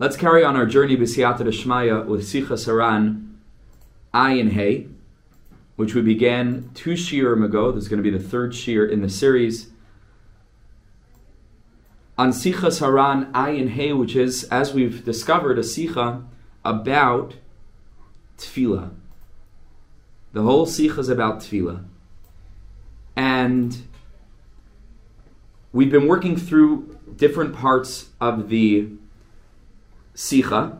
Let's carry on our journey b'siyata d'shmaya with Sichos HaRan Ayin Hey, which we began two shiurim ago. This is going to be the third shiur in the series. On Sichos HaRan Ayin Hey, which is, as we've discovered, a Sicha about Tefillah. The whole Sicha is about Tefillah. And we've been working through different parts of the Sicha.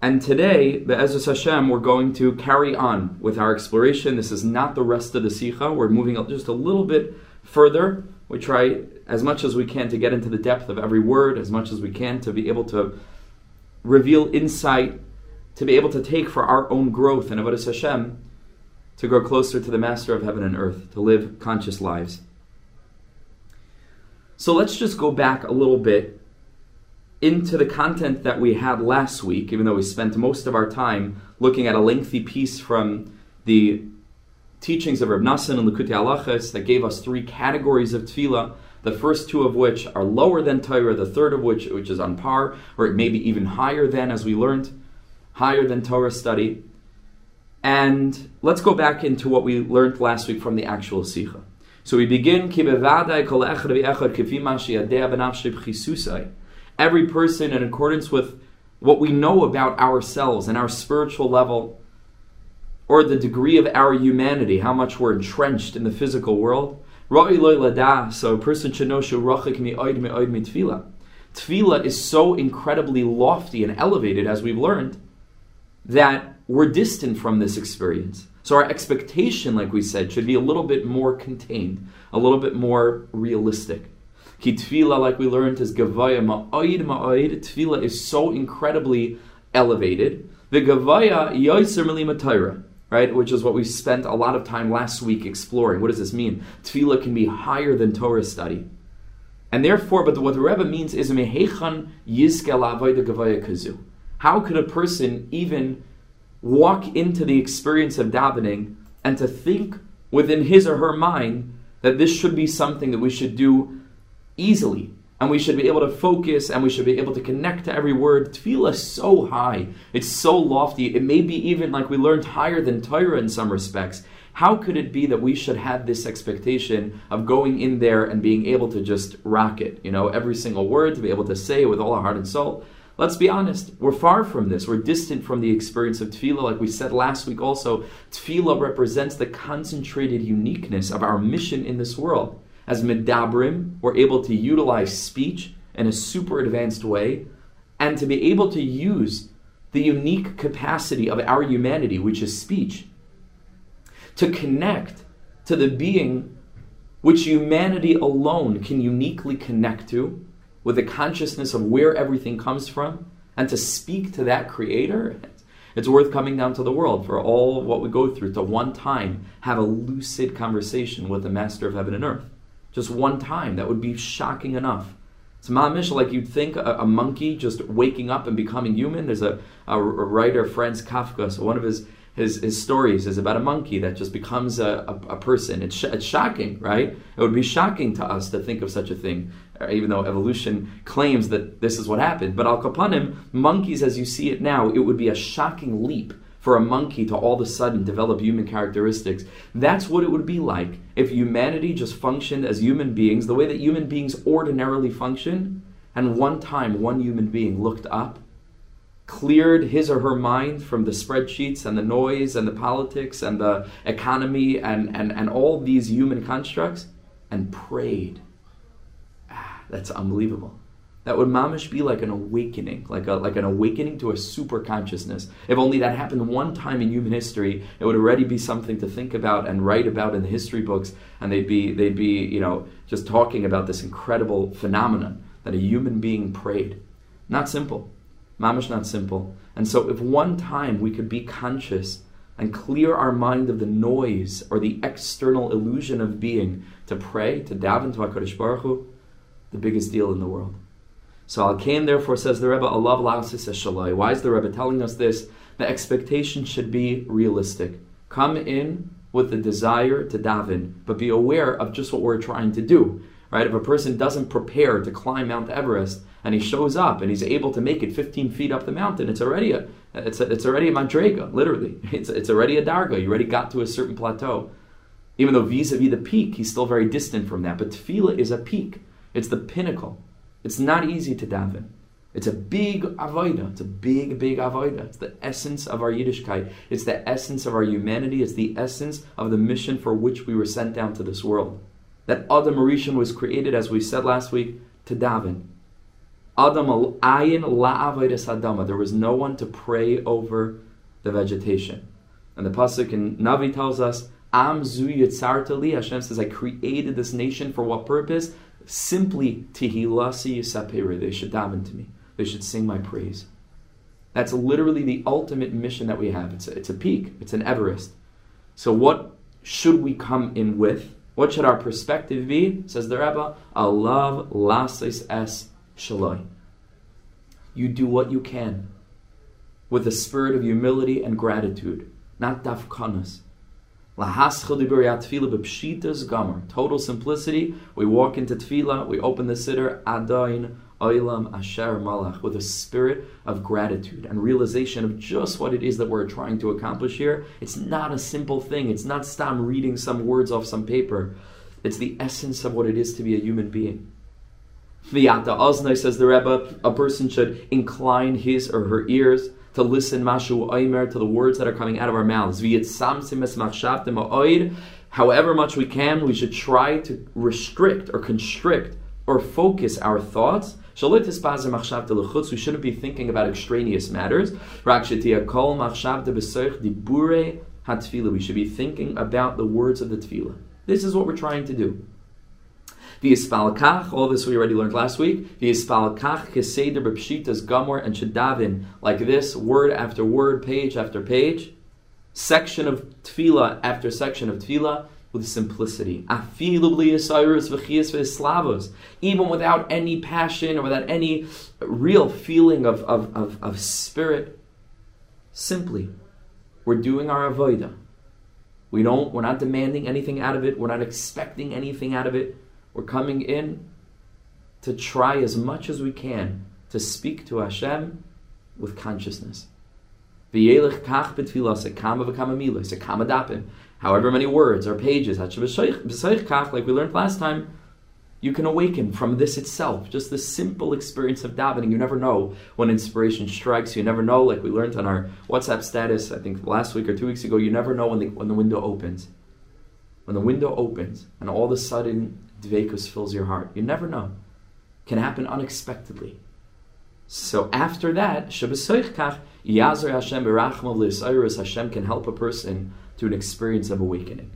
And today, Be'ezus Hashem, we're going to carry on with our exploration. This is not the rest of the Sicha. We're moving just a little bit further. We try as much as we can to get into the depth of every word, as much as we can to be able to reveal insight, to be able to take for our own growth in Avodah Hashem, to grow closer to the Master of Heaven and Earth, to live conscious lives. So let's just go back a little bit into the content that we had last week, even though we spent most of our time looking at a lengthy piece from the teachings of Reb Nassan and Likutei Halachos that gave us three categories of tefillah. The first two of which are lower than Torah, the third of which which is on par, or maybe even higher than, as we learned, higher than Torah study. And let's go back into what we learned last week from the actual Sikha. So we begin, every person in accordance with what we know about ourselves and our spiritual level, or the degree of our humanity, how much we're entrenched in the physical world. So a person should know Tefillah is so incredibly lofty and elevated, as we've learned, that we're distant from this experience. So our expectation, like we said, should be a little bit more contained, a little bit more realistic. Ki tefillah, like we learned, is gavaya ma'oid ma'oid. Tefillah is so incredibly elevated. The gavaya yoiser milimatayra, right? Which is what we spent a lot of time last week exploring. What does this mean? Tefillah can be higher than Torah study. And therefore, but what the Rebbe means is mehechan kazu. How could a person even walk into the experience of davening and to think within his or her mind that this should be something that we should do easily and we should be able to focus and we should be able to connect to every word. Tefillah is so high, it's so lofty, it may be even like we learned higher than Torah in some respects. How could it be that we should have this expectation of going in there and being able to just rock it? You know, every single word to be able to say with all our heart and soul. Let's be honest, we're far from this. We're distant from the experience of tefillah. Like we said last week also, tefillah represents the concentrated uniqueness of our mission in this world. As medabrim, we're able to utilize speech in a super advanced way and to be able to use the unique capacity of our humanity, which is speech, to connect to the being which humanity alone can uniquely connect to with the consciousness of where everything comes from and to speak to that creator, it's worth coming down to the world for all what we go through to one time have a lucid conversation with the master of heaven and earth. Just one time, that would be shocking enough. It's mamish like you'd think a, a, monkey just waking up and becoming human. There's a, a, writer, Franz Kafka, so one of his his, his stories is about a monkey that just becomes a, a, a person. It's, sh- it's shocking, right? It would be shocking to us to think of such a thing, uh, even though evolution claims that this is what happened. But al kapanim, monkeys as you see it now, it would be a shocking leap for a monkey to all of a sudden develop human characteristics. That's what it would be like if humanity just functioned as human beings, the way that human beings ordinarily function, and one time one human being looked up cleared his or her mind from the spreadsheets and the noise and the politics and the economy and, and, and all these human constructs and prayed. Ah, that's unbelievable. That would mamish be like an awakening, like a, like an awakening to a super consciousness. If only that happened one time in human history, it would already be something to think about and write about in the history books, and they'd be they'd be you know just talking about this incredible phenomenon that a human being prayed. Not simple. Mamish not simple. And so, if one time we could be conscious and clear our mind of the noise or the external illusion of being to pray, to daven to HaKadosh Baruch Hu, the biggest deal in the world. So Al Kain therefore says the Rebbe, Allah Lausis Shalai. Why is the Rebbe telling us this? The expectation should be realistic. Come in with the desire to daven, but be aware of just what we're trying to do. right? If a person doesn't prepare to climb Mount Everest and he shows up and he's able to make it 15 feet up the mountain, it's already a it's, a, it's already a madrega, literally. It's, it's already a darga. You already got to a certain plateau. Even though vis-a-vis the peak, he's still very distant from that. But tefillah is a peak. It's the pinnacle. It's not easy to daven. It's a big avoida. It's a big, big avoida. It's the essence of our Yiddishkeit. It's the essence of our humanity. It's the essence of the mission for which we were sent down to this world. That Adam Rishon was created, as we said last week, to daven. Adam ayin la'avodas adama. There was no one to pray over the vegetation. And the pasuk in Navi tells us, Am zu yitzartali. Hashem says, I created this nation for what purpose? Simply tihilasi yisapere. They should daven to me. They should sing my praise. That's literally the ultimate mission that we have. It's a, it's a peak. It's an Everest. So what should we come in with? What should our perspective be? Says the Rebbe, Allah lasis es shaloi. You do what you can with a spirit of humility and gratitude, not dafkanas. Total simplicity. We walk into tefillah, we open the siddur, adain oilam asher malach, with a spirit of gratitude and realization of just what it is that we're trying to accomplish here. It's not a simple thing. It's not stam reading some words off some paper. It's the essence of what it is to be a human being. V'yata oznai, says the Rebbe, a person should incline his or her ears to listen mashu oimer to the words that are coming out of our mouths. However much we can, we should try to restrict or constrict or focus our thoughts. We shouldn't be thinking about extraneous matters. We should be thinking about the words of the tefillah. This is what we're trying to do. V'yispal all this we already learned last week. V'yispal kach keseder b'pshitas gamor and shadavin like this, word after word, page after page, section of tefillah after section of tefillah with simplicity. Even without any passion or without any real feeling of, of, of, of spirit, simply, we're doing our avodah. We don't, we're not demanding anything out of it. We're not expecting anything out of it. We're coming in to try as much as we can to speak to Hashem with consciousness. However many words or pages, like we learned last time, you can awaken from this itself, just the simple experience of davening. You never know when inspiration strikes. You never know, like we learned on our WhatsApp status, I think last week or two weeks ago, you never know when the, when the window opens. When the window opens and all of a sudden dvekus fills your heart. You never know. Can happen unexpectedly. So after that, Yazar Hashem Hashem can help a person to an experience of awakening.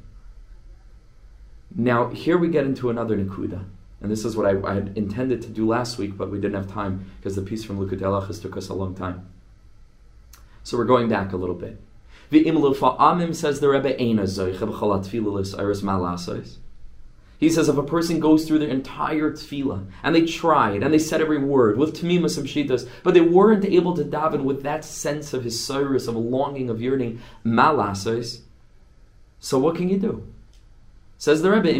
Now, here we get into another Nakuda. And this is what I, I, had intended to do last week, but we didn't have time because the piece from Likutei Halachos took us a long time. So we're going back a little bit. Amim says the Rebbe Eina he says if a person goes through their entire tefillah and they tried and they said every word with tamimas and pshitas, but they weren't able to daven with that sense of his cyrus, of longing, of yearning, malasos, so what can you do? Says the Rebbe,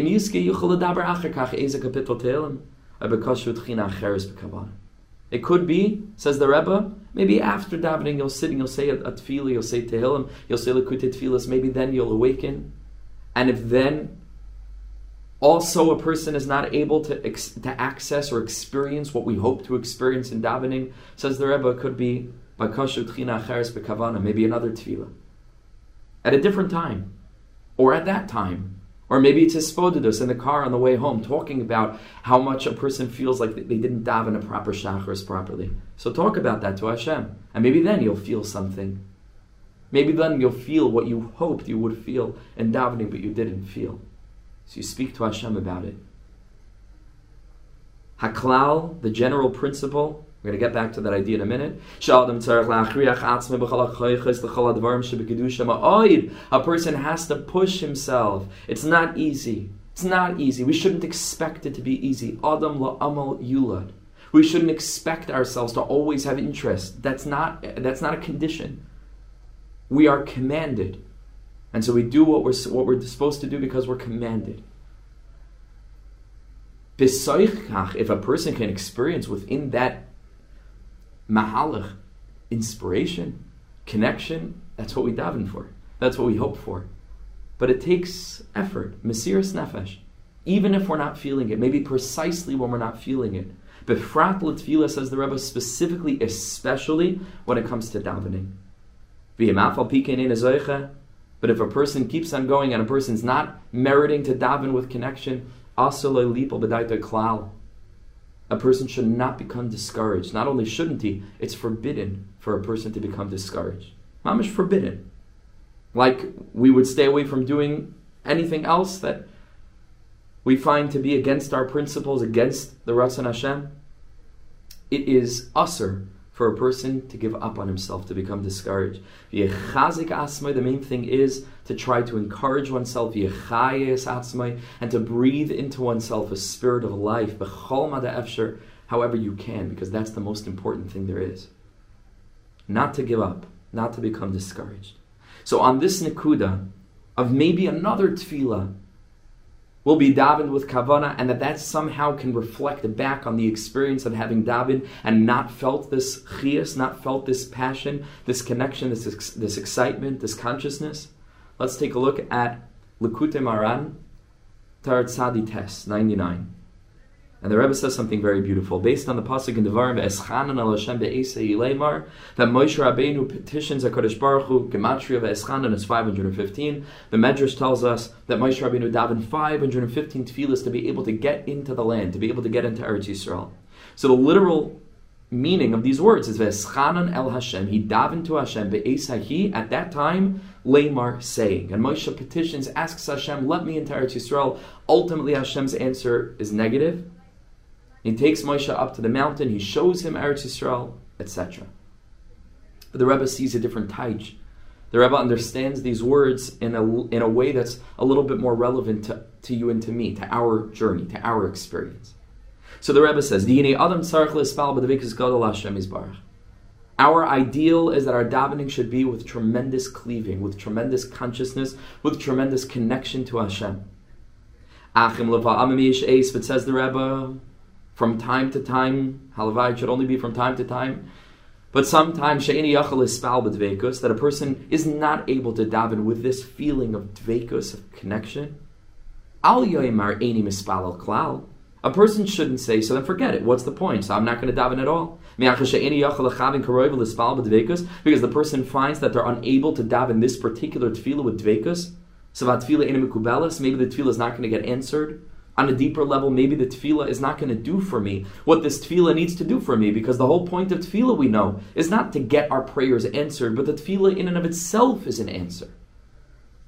It could be, says the Rebbe, maybe after davening you'll sit and you'll say a, a tefillah, you'll say tehillim, you'll say likutei tefillahs, maybe then you'll awaken. And if then also, a person is not able to, ex- to access or experience what we hope to experience in davening. Says the Rebbe, could be maybe another tefillah. At a different time. Or at that time. Or maybe it's hispodidus in the car on the way home, talking about how much a person feels like they didn't daven a proper shacharis properly. So talk about that to Hashem. And maybe then you'll feel something. Maybe then you'll feel what you hoped you would feel in davening, but you didn't feel. So you speak to Hashem about it. Haklal, the general principle, we're going to get back to that idea in a minute. A person has to push himself. It's not easy. It's not easy. We shouldn't expect it to be easy. We shouldn't expect ourselves to always have interest. That's not, that's not a condition. We are commanded and so we do what we're, what we're supposed to do because we're commanded. If a person can experience within that mahalach inspiration, connection, that's what we daven for. That's what we hope for. But it takes effort, mesiras nefesh, even if we're not feeling it, maybe precisely when we're not feeling it. Befrat l'tfila, says the Rebbe, specifically, especially when it comes to davening. But if a person keeps on going and a person's not meriting to daven with connection, a person should not become discouraged. Not only shouldn't he, it's forbidden for a person to become discouraged. Mamish forbidden. Like we would stay away from doing anything else that we find to be against our principles, against the Ratzon Hashem. It is usser for a person to give up on himself, to become discouraged. The main thing is to try to encourage oneself and to breathe into oneself a spirit of life, however you can, because that's the most important thing there is. Not to give up, not to become discouraged. So on this Nakuda of maybe another tefillah will be davened with kavana, and that that somehow can reflect back on the experience of having davened and not felt this chias, not felt this passion, this connection, this this excitement, this consciousness. Let's take a look at Likutei Moharan, Tarat Sadi Test, 99. And the Rebbe says something very beautiful, based on the pasuk in Devarim, "Eschanan al Hashem be'esei yileimar," that Moshe Rabbeinu petitions Hakadosh Baruch Hu. Gematria ve'eschanan is 515. The Medrash tells us that Moshe Rabbeinu davened 515 tefillas to be able to get into the land, to be able to get into Eretz Yisrael. So the literal meaning of these words is ve'eschanan el Hashem. He davened to Hashem be'esai at that time. Leimar saying, and Moshe petitions, asks Hashem, "Let me into Eretz Yisrael." Ultimately, Hashem's answer is negative. He takes Moshe up to the mountain, he shows him Eretz Yisrael, etc. But the Rebbe sees a different taich. The Rebbe understands these words in a, in a way that's a little bit more relevant to, to you and to me, to our journey, to our experience. So the Rebbe says, Adam Our ideal is that our davening should be with tremendous cleaving, with tremendous consciousness, with tremendous connection to Hashem. But says the Rebbe, from time to time. Halavai should only be from time to time. But sometimes she'eni yachal ispal b'dveikus, that a person is not able to daven with this feeling of dveikus, of connection. Al yoimar eni mispal al klal. A person shouldn't say, so then forget it. What's the point? So I'm not going to daven at all. Because the person finds that they're unable to daven this particular tefillah with dveikus. So maybe the tefillah is not going to get answered on a deeper level, maybe the tefillah is not going to do for me what this tefillah needs to do for me, because the whole point of tefillah, we know, is not to get our prayers answered, but the tefillah in and of itself is an answer.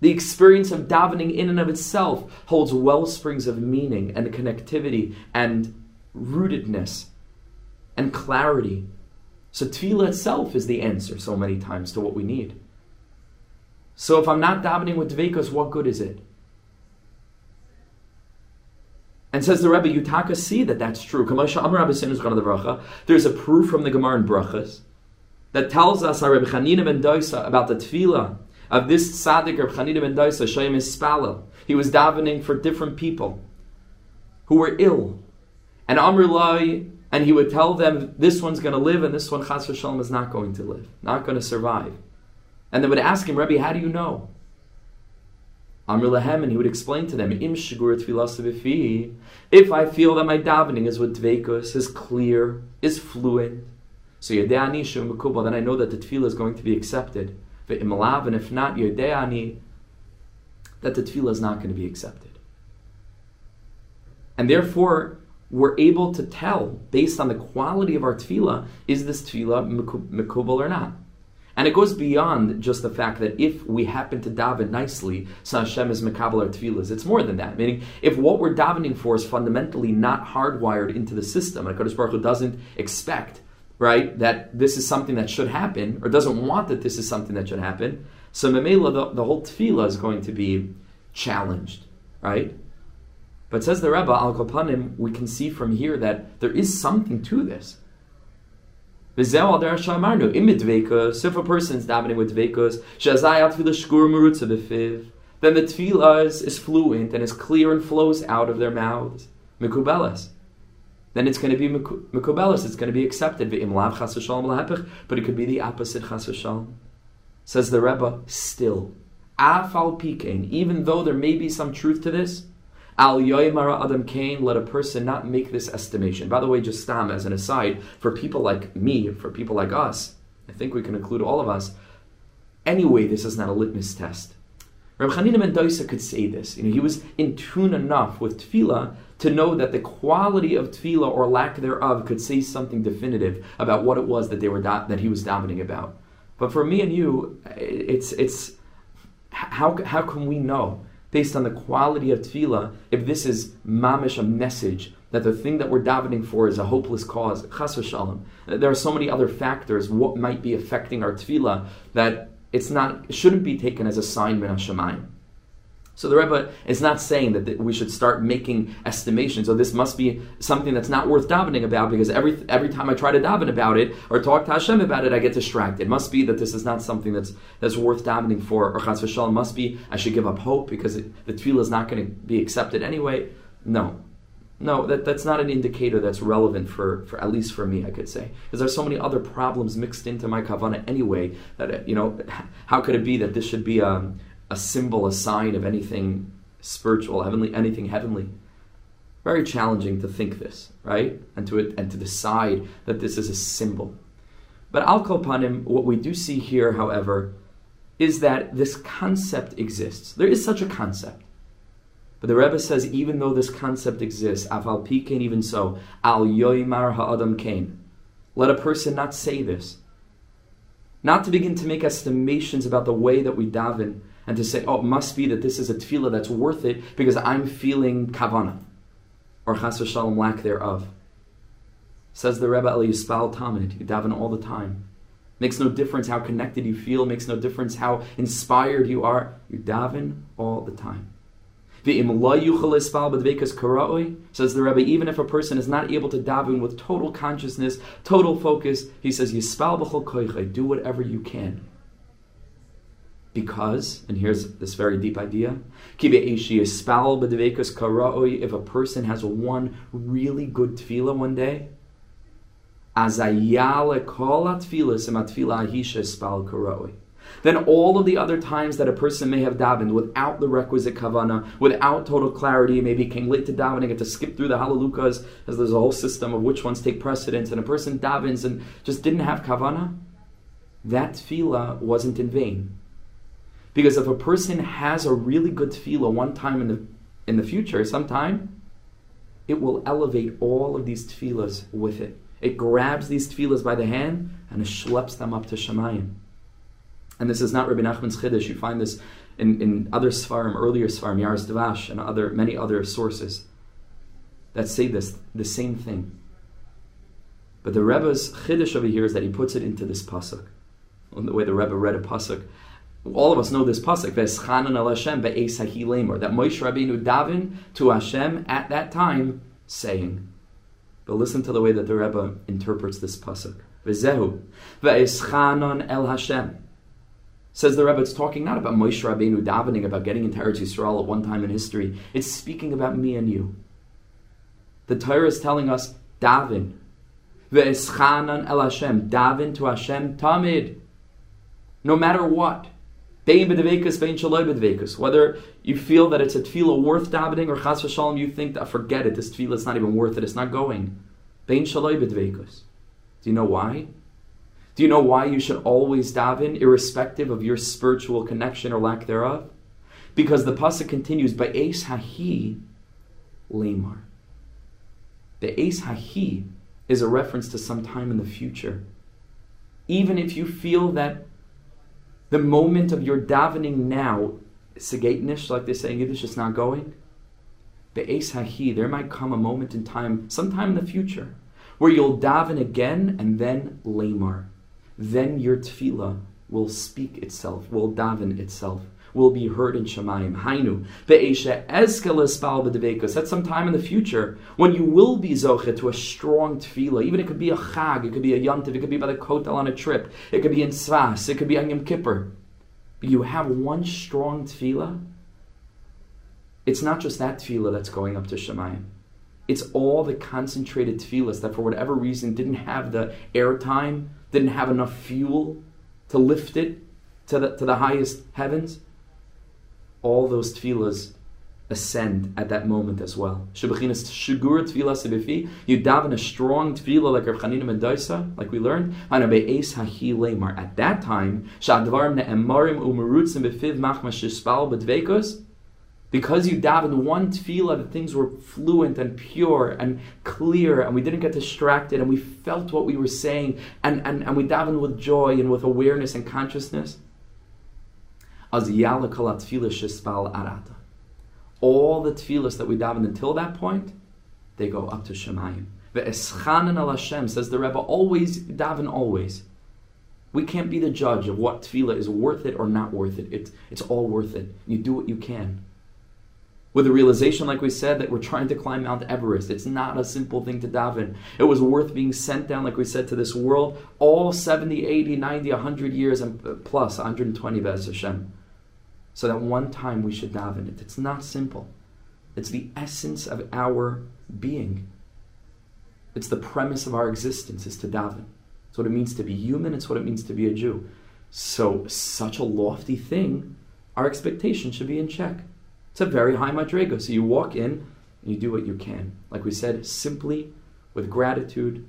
The experience of davening in and of itself holds well springs of meaning and connectivity and rootedness and clarity. So tefillah itself is the answer so many times to what we need. So if I'm not davening with dveikos, what good is it? And says the Rebbe, Yutaka see that that's true. There's a proof from the Gemara in Brachas that tells us our Rebbe Chanina ben Doisa about the tefillah of this tzaddik Rebbe Chanina ben Doisa. He was davening for different people who were ill. And Amrulai, and he would tell them, this one's going to live and this one, Chas Shalom, is not going to live, not going to survive. And they would ask him, Rebbe, how do you know? Amr Lahem, and he would explain to them, Im if I feel that my davening is with dveikus, is clear, is fluent, so Yadeani Shumakubal, then I know that the tefillah is going to be accepted. But Imalav, and if not, Yadeani, that the tefillah is not going to be accepted. And therefore, we're able to tell, based on the quality of our tefillah, is this tefillah mikubal or not? And it goes beyond just the fact that if we happen to daven nicely, so Hashem is mekabel our. It's more than that. Meaning, if what we're davening for is fundamentally not hardwired into the system, and Hakadosh Baruch Hu doesn't expect, right, that this is something that should happen, or doesn't want that this is something that should happen, so Memela, the, the whole tefillah is going to be challenged, right? But says the Rebbe, Al Kapanim, we can see from here that there is something to this. If a person's davening with dveikos, then the tefillah is, fluent and is clear and flows out of their mouths. mikubelas. Then it's going to be mikubelas. It's going to be accepted. But it could be the opposite chas Says the Rebbe. Still, afal pikein. Even though there may be some truth to this, Al yoymara adam kain, let a person not make this estimation. By the way, just stam as an aside, for people like me, for people like us, I think we can include all of us. Anyway, this is not a litmus test. Reb Chanina ben Doisa could say this. You know, he was in tune enough with tefillah to know that the quality of tefillah or lack thereof could say something definitive about what it was that they were that he was davening about. But for me and you, it's it's how how can we know based on the quality of tefillah if this is mamish a message that the thing that we're davening for is a hopeless cause chas v'shalom. There are so many other factors what might be affecting our tefillah that it's not it shouldn't be taken as a sign min Hashemayim. So the Rebbe is not saying that we should start making estimations. So this must be something that's not worth davening about because every every time I try to daven about it or talk to Hashem about it, I get distracted. It must be that this is not something that's that's worth davening for. Or chas v'shalom must be I should give up hope because it, the tefillah is not going to be accepted anyway. No, no, that, that's not an indicator that's relevant for, for at least for me, I could say. Because there's so many other problems mixed into my kavana anyway that, you know, how could it be that this should be a, a symbol, a sign of anything spiritual, heavenly, anything heavenly? Very challenging to think this, right? And to, and to decide that this is a symbol. But al kopanim, what we do see here, however, is that this concept exists. There is such a concept. But the Rebbe says, even though this concept exists, afal pikein, even so, al yoimar ha'adam kain. Let a person not say this. Not to begin to make estimations about the way that we daven, and to say, oh, it must be that this is a tefillah that's worth it because I'm feeling kavana, or chas v'shalom lack thereof. Says the Rebbe Ali Yispal Tamid, you daven all the time. Makes no difference how connected you feel, makes no difference how inspired you are. You daven all the time. Says the Rebbe, even if a person is not able to daven with total consciousness, total focus, he says, Yispal do whatever you can. Because, and here's this very deep idea, if a person has one really good tefillah one day, then all of the other times that a person may have davened without the requisite kavana, without total clarity, maybe came late to davening, had to skip through the halalukas, as there's a whole system of which ones take precedence, and a person davens and just didn't have kavana, that tefillah wasn't in vain. Because if a person has a really good tefillah one time in the in the future, sometime, it will elevate all of these tefillahs with it. It grabs these tefillahs by the hand and it schleps them up to Shemayim. And this is not Rabbi Nachman's Chiddush. You find this in, in other Svarim, earlier Svarim, Yaaros Devash, and other many other sources that say this, the same thing. But the Rebbe's Chiddush over here is that he puts it into this pasuk. The way the Rebbe read a pasuk. All of us know this pasuk, Veschanan al Hashem that Moshe Rabbeinu davin to Hashem at that time, saying. But listen to the way that the Rebbe interprets this pasuk. V'zehu, ve'eschanan el Hashem. Says the Rebbe, it's talking not about Moshe Rabbeinu davening about getting into Eretz Yisrael at one time in history. It's speaking about me and you. The Torah is telling us, daven. Ve'eschanan el Hashem. Daven to Hashem tamid. No matter what. Bein b'devekus, bein shaloi b'devekus. Whether you feel that it's a tefillah worth davening or chas v'shalom, you think that, forget it, this tefillah is not even worth it, it's not going. Bein shaloi b'devekus. Do you know why? Do you know why you should always daven, irrespective of your spiritual connection or lack thereof? Because the pasuk continues, by Ace Hahi Lamar. The Ace Hahi is a reference to some time in the future. Even if you feel that the moment of your davening now, Segatnish, like they say in Yiddish, is not going, the Ace Hahi, there might come a moment in time, sometime in the future, where you'll daven again and then Lamar. Then your tefillah will speak itself, will daven itself, will be heard in Shemayim. Hainu, be'esha ezkeles bal That's some time in the future when you will be zochet to a strong tefillah. Even it could be a chag, it could be a yontiv, it could be by the kotel on a trip, it could be in Tzfas, it could be on Yom Kippur. But you have one strong tefillah. It's not just that tefillah that's going up to Shemayim. It's all the concentrated tefillas that, for whatever reason, didn't have the airtime, didn't have enough fuel to lift it to the, to the highest heavens. All those tefillas ascend at that moment as well. Shebechinas shugur tefillah sebefi. You daven a strong tefillah like Rav Chanina ben Doisa, like we learned. Hahi lemar. At that time, shadvarim ne'emarim umerutzim befiv machmas shispal. Because you davened one tefillah, the things were fluent and pure and clear, and we didn't get distracted, and we felt what we were saying, and, and, and we davened with joy and with awareness and consciousness. Az yala kol tefillah shispal arata all the tefillahs that we davened until that point, they go up to Shemayim. Ve'eschanan al Hashem, says the Rebbe, always daven always. We can't be the judge of what tefillah is worth it or not worth it. It's, it's all worth it. You do what you can. With the realization, like we said, that we're trying to climb Mount Everest. It's not a simple thing to daven. It was worth being sent down, like we said, to this world all 70, 80, 90, 100 years and plus, 120 Bez Hashem so that one time we should daven it. It's not simple. It's the essence of our being. It's the premise of our existence is to daven. It's what it means to be human. It's what it means to be a Jew. So, such a lofty thing, our expectation should be in check. It's a very high madrega. So you walk in and you do what you can. Like we said, simply with gratitude,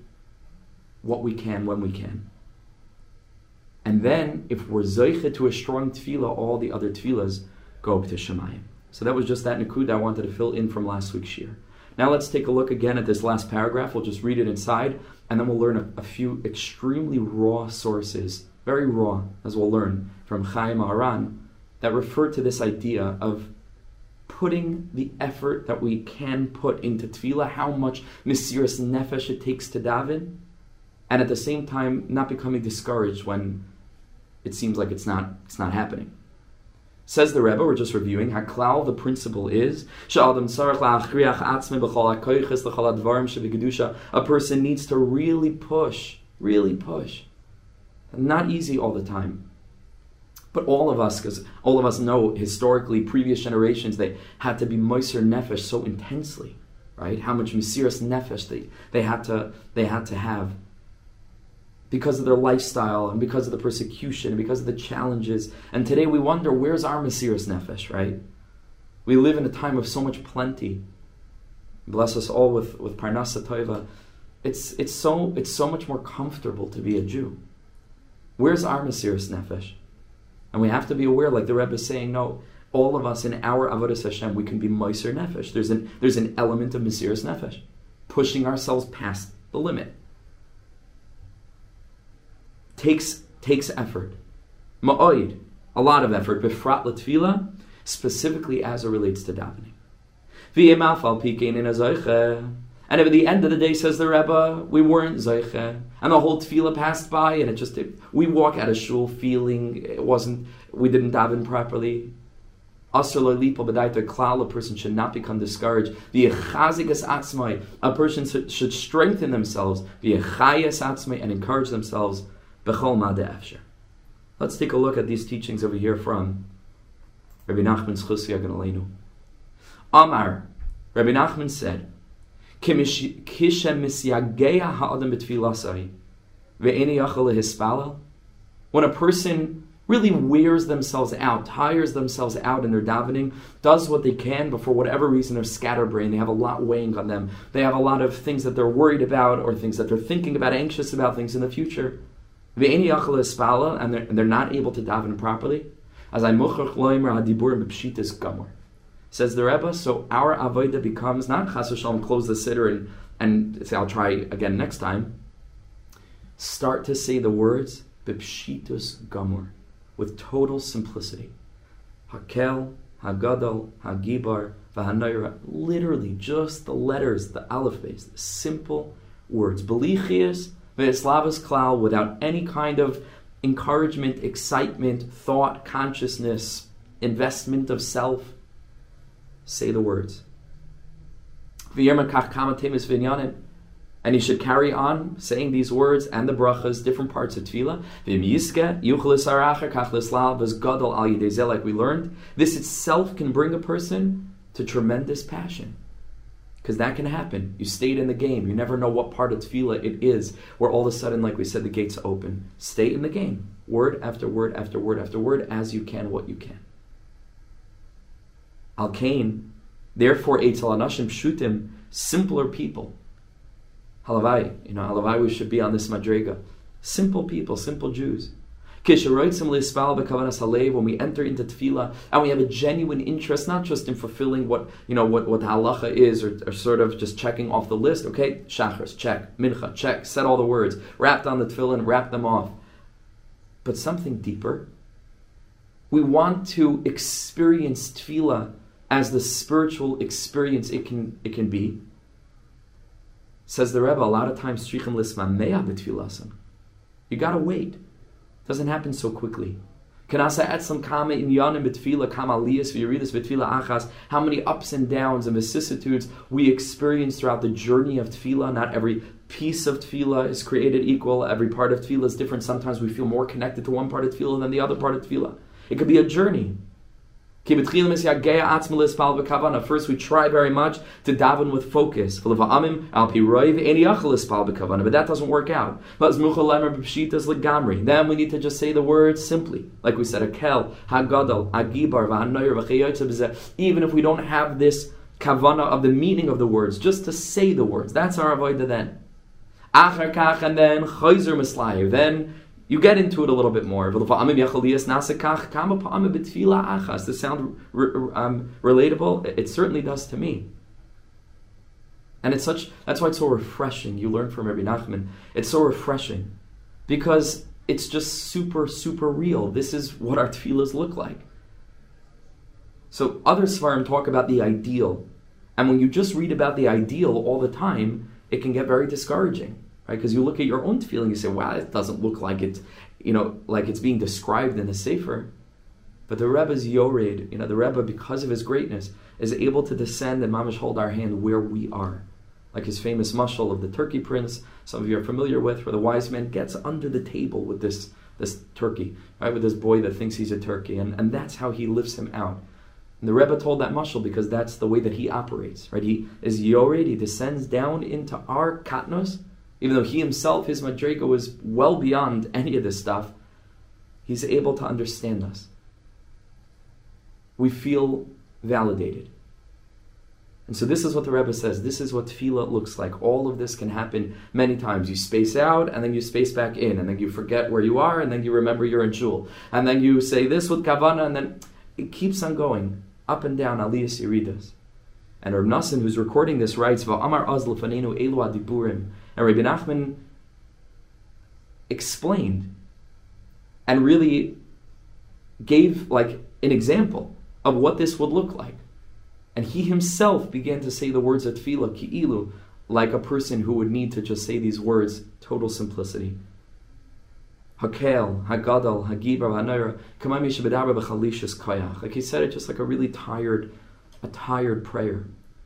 what we can when we can. And then, if we're zeiche to a strong tefillah, all the other tefillahs go up to Shemayim. So that was just that nakud I wanted to fill in from last week's year. Now let's take a look again at this last paragraph. We'll just read it inside, and then we'll learn a, a few extremely raw sources, very raw, as we'll learn from Chaim Aran, that refer to this idea of putting the effort that we can put into tefillah, how much mesiras nefesh it takes to daven, and at the same time not becoming discouraged when it seems like it's not it's not happening. Says the Rebbe, we're just reviewing, Haklal, the principle is, a person needs to really push, really push. Not easy all the time. But all of us, because all of us know historically, previous generations, they had to be moiser nefesh so intensely, right? How much mesiras nefesh they, they had to they had to have because of their lifestyle and because of the persecution and because of the challenges. And today we wonder, where's our mesiras nefesh, right? We live in a time of so much plenty. Bless us all with, with Parnasa Toiva. It's, it's, so, it's so much more comfortable to be a Jew. Where's our mesiras nefesh? And we have to be aware, like the Rebbe is saying, no, all of us in our Avodah Hashem, we can be Moiser Nefesh. There's an, there's an element of Mesiras Nefesh, pushing ourselves past the limit takes takes effort. Ma'oid, a lot of effort. Befrat latfila, specifically as it relates to davening. And at the end of the day, says the Rebbe, we weren't zeiche, and the whole tefillah passed by, and it just it, we walk out of shul feeling it wasn't we didn't daven properly. A person should not become discouraged. A person should strengthen themselves and encourage themselves Let's take a look at these teachings over here from Rabbi Nachman Schusi Aganalenu. Amar, Rabbi Nachman said, when a person really wears themselves out, tires themselves out in their davening, does what they can, but for whatever reason they're scatterbrained, they have a lot weighing on them, they have a lot of things that they're worried about or things that they're thinking about, anxious about things in the future. And they're, and they're not able to daven properly. As I mochach loimer hadibur b'pshitis gamor. Says the Rebbe, so our avodah becomes not chas v'shalom, close the siddur and, and say, I'll try again next time. Start to say the words b'pshitus gamor, with total simplicity. Hakel, Hagadol, Hagibar, Vahanoira, literally just the letters, the base, the simple words. Belichias, Ve'eslavas klal without any kind of encouragement, excitement, thought, consciousness, investment of self. Say the words. And he should carry on saying these words and the brachas, different parts of tefillah. Like we learned, this itself can bring a person to tremendous passion. Because that can happen. You stayed in the game. You never know what part of tefillah it is, where all of a sudden, like we said, the gates open. Stay in the game. Word after word after word after word, as you can, what you can. Al Kain, therefore, Eitzel Anashim Shutim, simpler people. Halavai, you know, Halavai, we should be on this madrega. Simple people, simple Jews. When we enter into tefillah and we have a genuine interest, not just in fulfilling what you know what, what the halacha is, or, or sort of just checking off the list. Okay, shachars, check, mincha, check, said all the words, wrapped on the tefillah, and wrap them off. But something deeper. We want to experience tefillah as the spiritual experience it can it can be. Says the Rebbe, a lot of times You gotta wait. Doesn't happen so quickly. Kanasa etzlam kama in yanim betfila kama liyas v'yuridas betfila achas. How many ups and downs and vicissitudes we experience throughout the journey of tefillah. Not every piece of tefillah is created equal. Every part of tefillah is different. Sometimes we feel more connected to one part of tefillah than the other part of tefillah. It could be a journey. First, we try very much to daven with focus. But that doesn't work out. Then we need to just say the words simply. Like we said, Akel, Hagadol, Agibar, Even if we don't have this kavana of the meaning of the words, just to say the words. That's our avodah then. And then, then you get into it a little bit more. Does this sound um, relatable? It certainly does to me. And it's such that's why it's so refreshing. You learn from Rabbi Nachman. It's so refreshing because it's just super, super real. This is what our tefillahs look like. So other svarim talk about the ideal, and when you just read about the ideal all the time, it can get very discouraging right? Because you look at your own feeling, you say, "Wow, it doesn't look like it's, you know, like it's being described in the Sefer." But the Rebbe's Yored, you know, the Rebbe, because of his greatness, is able to descend and mamish hold our hand where we are. Like his famous mushal of the turkey prince, some of you are familiar with, where the wise man gets under the table with this, this turkey, right, with this boy that thinks he's a turkey, and, and that's how he lifts him out. And the Rebbe told that mushal because that's the way that he operates, right? He is Yored, he descends down into our katnos, even though he himself, his madriga was well beyond any of this stuff, he's able to understand us. We feel validated. And so this is what the Rebbe says. This is what tefillah looks like. All of this can happen many times. You space out, and then you space back in, and then you forget where you are, and then you remember you're in shul. And then you say this with kavana, and then it keeps on going, up and down, aliyas yiridas. And Nassan, who's recording this, writes, Va'amar az lefanenu elu adiburim. And Rabbi Nachman explained and really gave like an example of what this would look like. And he himself began to say the words of tefillah, ki'ilu, like a person who would need to just say these words, total simplicity. Hakel, Hagadal, Hagibar, Hanayra, Kamami Shabadabra B'chalishas Kayach. Like he said it just like a really tired, a tired prayer.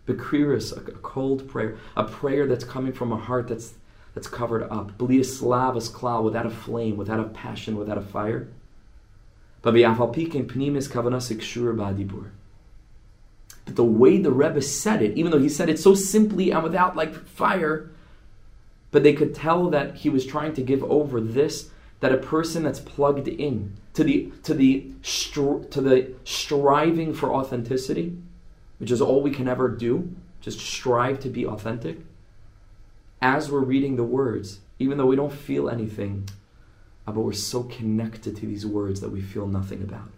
Bekriris, a, a cold prayer, a prayer that's coming from a heart that's that's covered up. Slavas klal, without a flame, without a passion, without a fire. But the way the Rebbe said it, even though he said it so simply and without like fire, but they could tell that he was trying to give over this that a person that's plugged in to the to the to the striving for authenticity which is all we can ever do, just strive to be authentic, as we're reading the words, even though we don't feel anything, uh, but we're so connected to these words that we feel nothing about.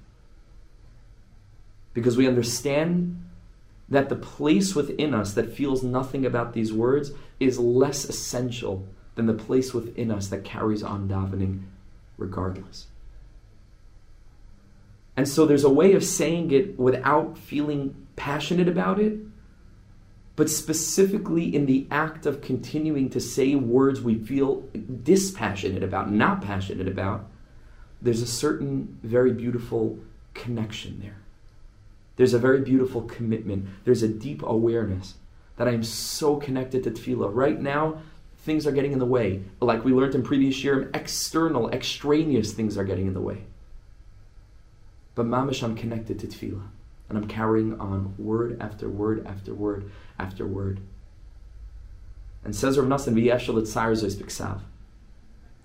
Because we understand that the place within us that feels nothing about these words is less essential than the place within us that carries on davening regardless. And so there's a way of saying it without feeling passionate about it, but specifically in the act of continuing to say words we feel dispassionate about, not passionate about, there's a certain very beautiful connection there. There's a very beautiful commitment. There's a deep awareness that I am so connected to tefillah. Right now, things are getting in the way. Like we learned in previous year, external, extraneous things are getting in the way. But mamish, I'm connected to tefillah. And I'm carrying on word after word after word after word. And says Rav Nassan,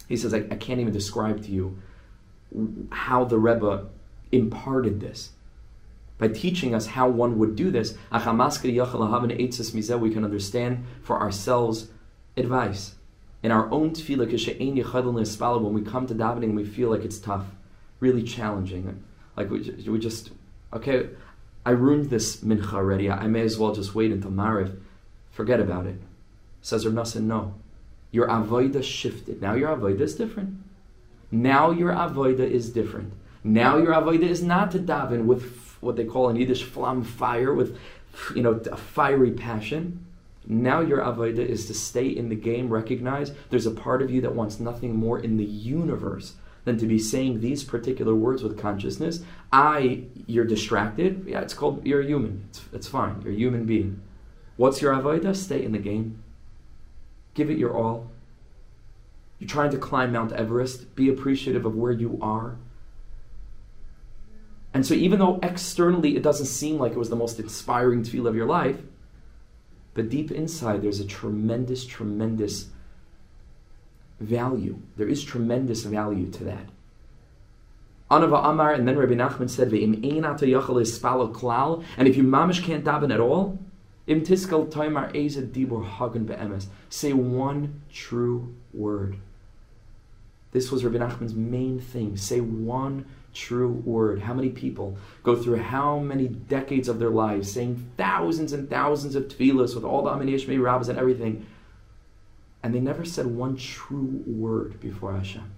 he says, I, I can't even describe to you how the Rebbe imparted this. By teaching us how one would do this, we can understand for ourselves advice. In our own tefillah, when we come to davening, we feel like it's tough, really challenging. Like we, we just, okay, I ruined this mincha already. I may as well just wait until Mariv. Forget about it. Says Rav Nassan, no. Your avoida shifted. Now your avoida is different. Now your avoida is different. Now your avoida is not to daven with what they call in Yiddish flam fire, with you know a fiery passion. Now your avoida is to stay in the game. Recognize there's a part of you that wants nothing more in the universe than to be saying these particular words with consciousness. I, you're distracted. Yeah, it's called you're a human. It's, it's fine. You're a human being. What's your avoida? Stay in the game. Give it your all. You're trying to climb Mount Everest. Be appreciative of where you are. And so, even though externally it doesn't seem like it was the most inspiring feel of your life, but deep inside there's a tremendous, tremendous value. There is tremendous value to that. Anava Amar, and then Rabbi Nachman said, And if you mamish can't daven at all, Im tiskal dibur be'emes. Say one true word. This was Rabbi Nachman's main thing. Say one true word. How many people go through how many decades of their lives saying thousands and thousands of tefillas with all the Aminiyah rabbis and everything, and they never said one true word before Hashem.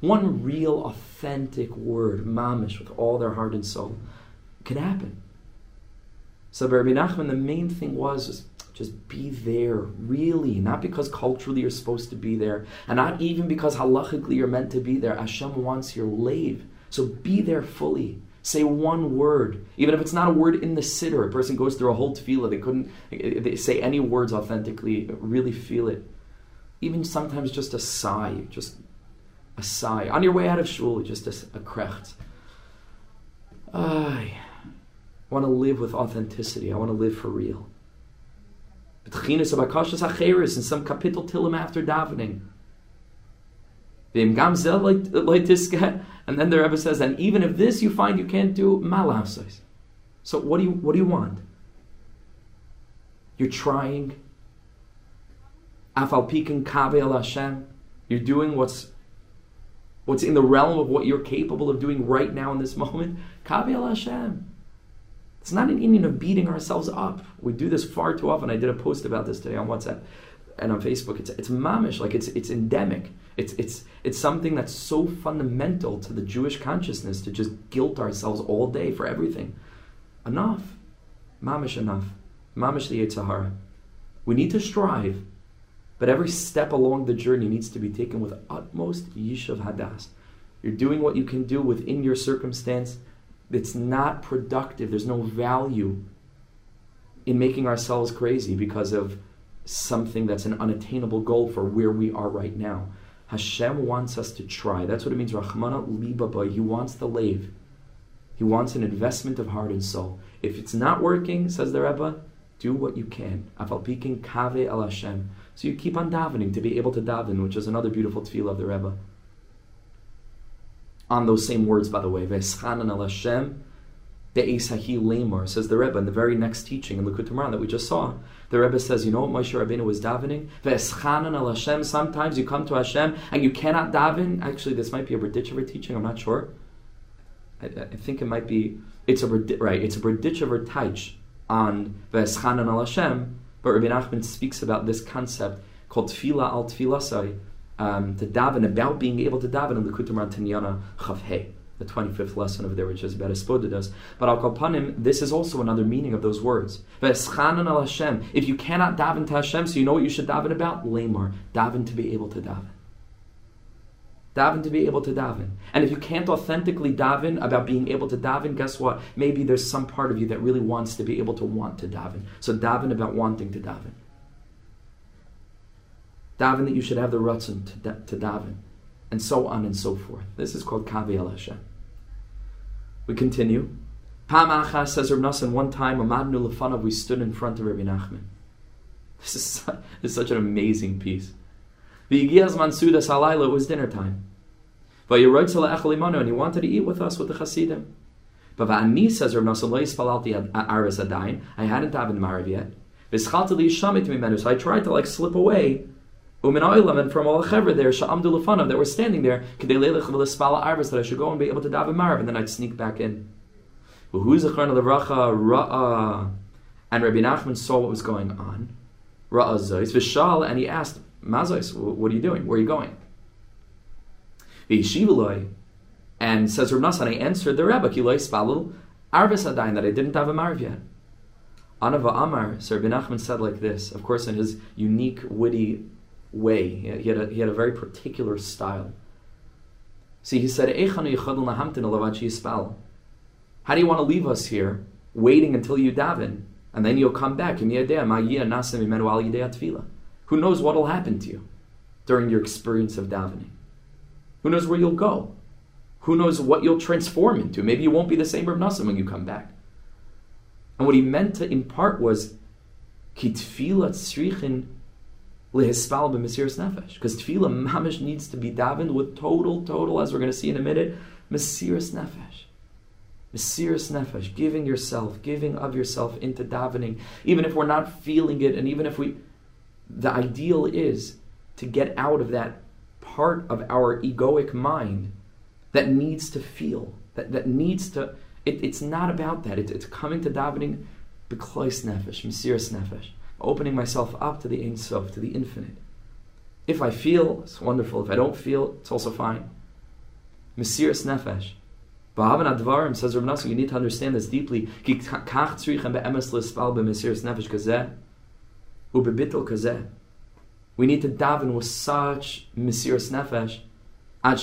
One real, authentic word, mamish, with all their heart and soul, can happen. So Rabbi Nachman, the main thing was just, just be there, really, not because culturally you're supposed to be there, and not even because halachically you're meant to be there. Hashem wants your lave. So be there fully. Say one word, even if it's not a word in the siddur. A person goes through a whole tefillah, they couldn't eh, they say any words authentically, really feel it. Even sometimes just a sigh, just a sigh. On your way out of shul, just a, a krecht. I want to live with authenticity. I want to live for real. In some kapitel Tehillim after davening. And then the Rebbe says, and even if this you find you can't do, malasais. So what do you what do you want? You're trying. Afal pikin kave al Hashem. You're doing what's what's in the realm of what you're capable of doing right now in this moment. Kave al Hashem. It's not an Indian of beating ourselves up. We do this far too often. I did a post about this today on WhatsApp and on Facebook. It's it's mamish, like it's it's endemic. It's it's it's something that's so fundamental to the Jewish consciousness to just guilt ourselves all day for everything. Enough, mamish enough, mamish the yetzer hara. We need to strive, but every step along the journey needs to be taken with utmost yishuv hadas. You're doing what you can do within your circumstance it's not productive. There's no value in making ourselves crazy because of something that's an unattainable goal for where we are right now. Hashem wants us to try. That's what it means. Rahmana libaba. He wants the lave. He wants an investment of heart and soul. If it's not working, says the Rebbe, do what you can. Afalpikin kave el Hashem. So you keep on davening to be able to daven, which is another beautiful tefillah of the Rebbe on those same words, by the way. Veschanan al Hashem lemor, says the Rebbe in the very next teaching in Likutei Moharan that we just saw. The Rebbe says, you know what Moshe Rabbeinu was davening? Veschanan al Hashem. Sometimes you come to Hashem and you cannot daven. Actually, this might be a Berditchever teaching. I'm not sure. I, I, think it might be. It's a right. It's a Berditchever taich on Veschanan al Hashem. But Rabbi Nachman speaks about this concept called Tfila al Tfilasai um, to daven, about being able to daven in the Kutumar Tanyana Chavhe, the 25th lesson over there, which is about hisbodedus. But Al Kalpanim, this is also another meaning of those words. al Hashem. If you cannot daven to Hashem, so you know what you should daven about? Lamar. Daven to be able to daven. Daven to be able to daven. And if you can't authentically daven about being able to daven, guess what? Maybe there's some part of you that really wants to be able to want to daven. So daven about wanting to daven daven that you should have the ratzon to, to daven, and so on and so forth. This is called Kavi Hashem. We continue. Pam Achas says Reb Nassan, one time, Amadnu Lefanav, we stood in front of Rabbi Nachman. This is, this is such an amazing piece. The Igiyaz Mansuda Salayla, it was dinner time. And he wanted to eat with us with the Hasidim. But Va'ani says Rav Nassan Lo Yispalti Aris Adain. I hadn't davened Marav yet. V'schalti Li Yishamit Mimenu. So I tried to like slip away. And from all the Chevra there, Sha'amdu Lefanav that were standing there, Kedei Leilech V'Lispala Aris that I should go and be able to daven Marav and then I'd sneak back in. Who's the Levracha Ra'a? And Rabbi Nachman saw what was going on. Ra'a Zois V'Shal and he asked, Mazois, what are you doing? Where are you going? V'Yeshivaloi and says Rav Nassan, I answered the Rebbe, Kiloi Spalul, Arvis Adain, that I didn't have a Marv yet. Anava Amar, Sir Ben Achman said like this, of course in his unique, witty way. He had a, he had a very particular style. See, he said, How do you want to leave us here, waiting until you daven, and then you'll come back? Who knows what will happen to you during your experience of davening? Who knows where you'll go? Who knows what you'll transform into? Maybe you won't be the same Rav Nassan when you come back. And what he meant to impart was kitfila tzrichin lehispal b'mesiras nefesh. Because tefillah mamish needs to be davened with total, total, as we're going to see in a minute, mesiras nefesh. Mesiras nefesh, giving yourself, giving of yourself into davening, even if we're not feeling it, and even if we, the ideal is to get out of that part of our egoic mind that needs to feel, that, that needs to, it, it's not about that. It, it's coming to davening, beklois nefesh, mesiras nefesh, opening myself up to the Ein Sof, to the infinite. If I feel, it's wonderful. If I don't feel, it's also fine. Mesiras nefesh. Ba'avan advarim says Rav Nassan, you need to understand this deeply. Kach tzrichem be'emes l'spal be'mesiras nefesh kazeh, u'bebitel kazeh. We need to daven with such mesiras nefesh that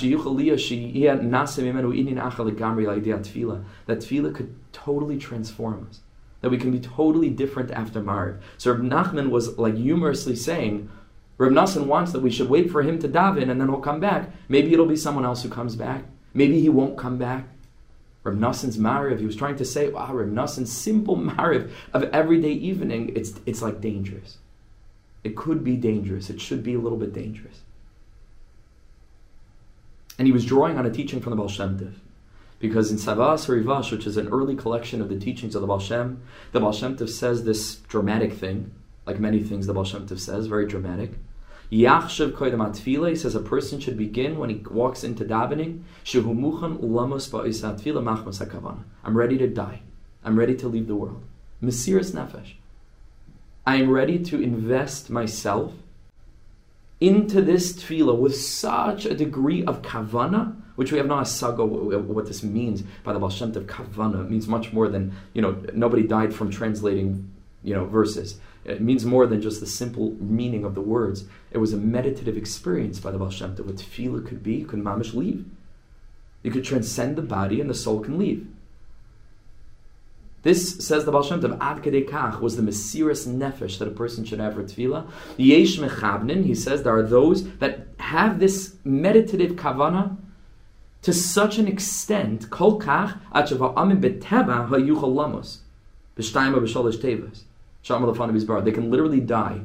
tefillah could totally transform us. That we can be totally different after Mariv. So Reb Nachman was like humorously saying, Reb Nassan wants that we should wait for him to daven and then he'll come back. Maybe it'll be someone else who comes back. Maybe he won't come back. Reb Nassan's Mariv, he was trying to say, wow, Reb Nassan's simple Mariv of everyday evening, it's, it's like dangerous. It could be dangerous. It should be a little bit dangerous. And he was drawing on a teaching from the Baal Shem Tov. Because in Tzavaas HaRivash, which is an early collection of the teachings of the Baal Shem, the Baal Shem Tov says this dramatic thing, like many things the Baal Shem Tov says, very dramatic. Yachshav koydem atfila, says a person should begin when he walks into davening, shehu muchan ulamos ba'isat machmas hakavana. I'm ready to die. I'm ready to leave the world. Mesiras nefesh. I am ready to invest myself into this tefillah with such a degree of kavana, which we have no asaga what this means by the Baal Tov kavana. It means much more than, you know, nobody died from translating, you know, verses. It means more than just the simple meaning of the words. It was a meditative experience by the Baal Shem. What tefillah could be, could mamish leave. You could transcend the body and the soul can leave. This, says the Baal Shem Tov, Ad was the Mesiris Nefesh that a person should have for tefillah. Yesh Mechabnin, he says, there are those that have this meditative kavana to such an extent, Kol Kach, Achava Amin Beteva HaYuchal Lamos, B'shtayim B'sholish Tevas, Shama They can literally die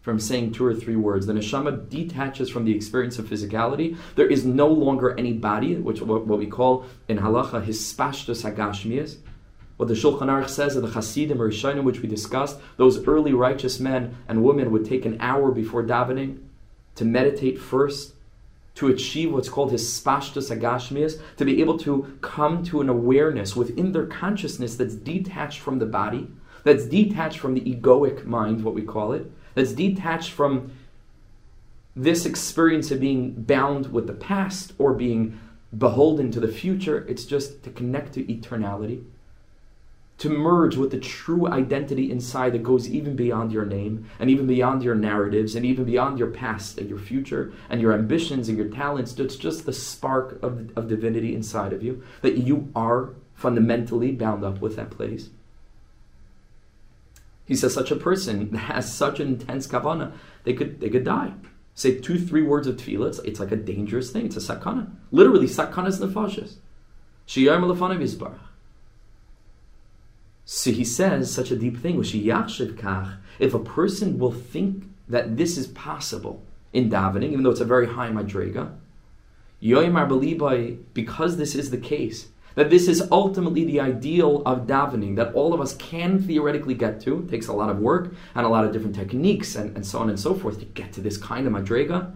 from saying two or three words. The neshama detaches from the experience of physicality. There is no longer any body, which what, what we call in halacha hispashtus hagashmias what the Shulchan Aruch says of the Hasidim or Rishonim, which we discussed, those early righteous men and women would take an hour before davening to meditate first, to achieve what's called hispashtus hagashmias, to be able to come to an awareness within their consciousness that's detached from the body, that's detached from the egoic mind, what we call it, that's detached from this experience of being bound with the past or being beholden to the future. It's just to connect to eternality to merge with the true identity inside that goes even beyond your name and even beyond your narratives and even beyond your past and your future and your ambitions and your talents. It's just the spark of, of divinity inside of you that you are fundamentally bound up with that place. He says such a person has such an intense kavana, they could they could die. Say two, three words of tefillah, it's, it's like a dangerous thing. It's a sakana. Literally, sakana is nefashis. Shiyar malafanav yizbarach. So he says such a deep thing. Which if a person will think that this is possible in davening, even though it's a very high madrega, because this is the case, that this is ultimately the ideal of davening that all of us can theoretically get to. It takes a lot of work and a lot of different techniques and, and so on and so forth to get to this kind of madrega.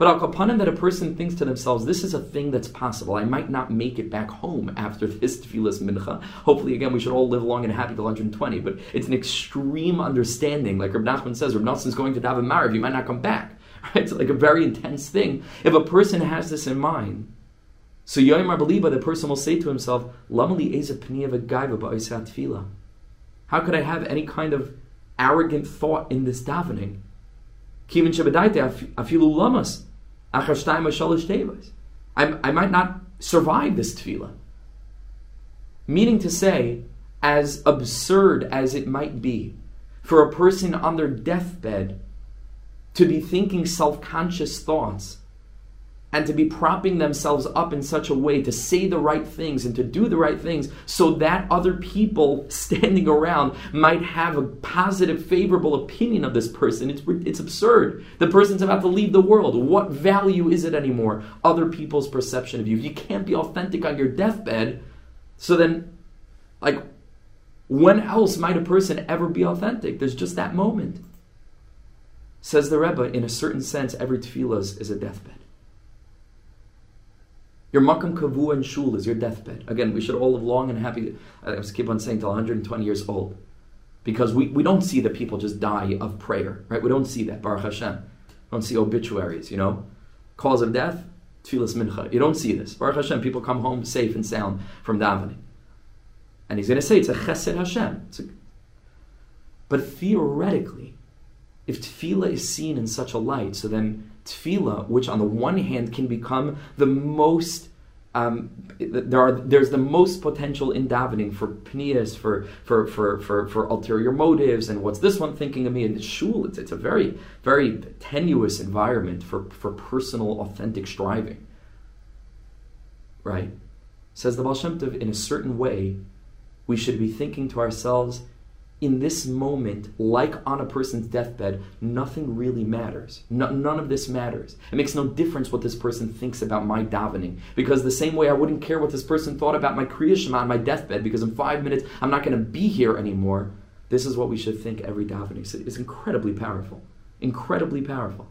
But al kapanim that a person thinks to themselves, this is a thing that's possible. I might not make it back home after this tefillas mincha. Hopefully, again, we should all live long and happy till 120. But it's an extreme understanding. Like Reb Nachman says, Reb is going to daven Mariv, you might not come back. Right? It's like a very intense thing. If a person has this in mind, so Yoim Arbaliba, the person will say to himself, Lamali eza tefila. How could I have any kind of arrogant thought in this davening? Kivin shabadaita afilu lamas. I, I might not survive this tefillah. Meaning to say, as absurd as it might be for a person on their deathbed to be thinking self conscious thoughts and to be propping themselves up in such a way to say the right things and to do the right things so that other people standing around might have a positive, favorable opinion of this person. It's, it's absurd. The person's about to leave the world. What value is it anymore? Other people's perception of you. If you can't be authentic on your deathbed, so then, like, when else might a person ever be authentic? There's just that moment. Says the Rebbe, in a certain sense, every tefillah is a deathbed. Your makam kavu and shul is your deathbed. Again, we should all live long and happy. I just keep on saying till 120 years old, because we, we don't see that people just die of prayer, right? We don't see that. Baruch Hashem, we don't see obituaries. You know, cause of death, tefillas mincha. You don't see this. Baruch Hashem, people come home safe and sound from davening, and he's going to say it's a chesed Hashem. A, but theoretically, if tefillah is seen in such a light, so then tefillah, which on the one hand can become the most um, there are there's the most potential in davening for pnias, for for, for for for ulterior motives, and what's this one thinking of me? And shul, it's, it's a very very tenuous environment for for personal authentic striving. Right, says the Baal Shem Tov, in a certain way, we should be thinking to ourselves, in this moment, like on a person's deathbed, nothing really matters. No, none of this matters. It makes no difference what this person thinks about my davening. Because the same way I wouldn't care what this person thought about my Kriya Shema on my deathbed, because in five minutes I'm not going to be here anymore. This is what we should think every davening. It's incredibly powerful. Incredibly powerful.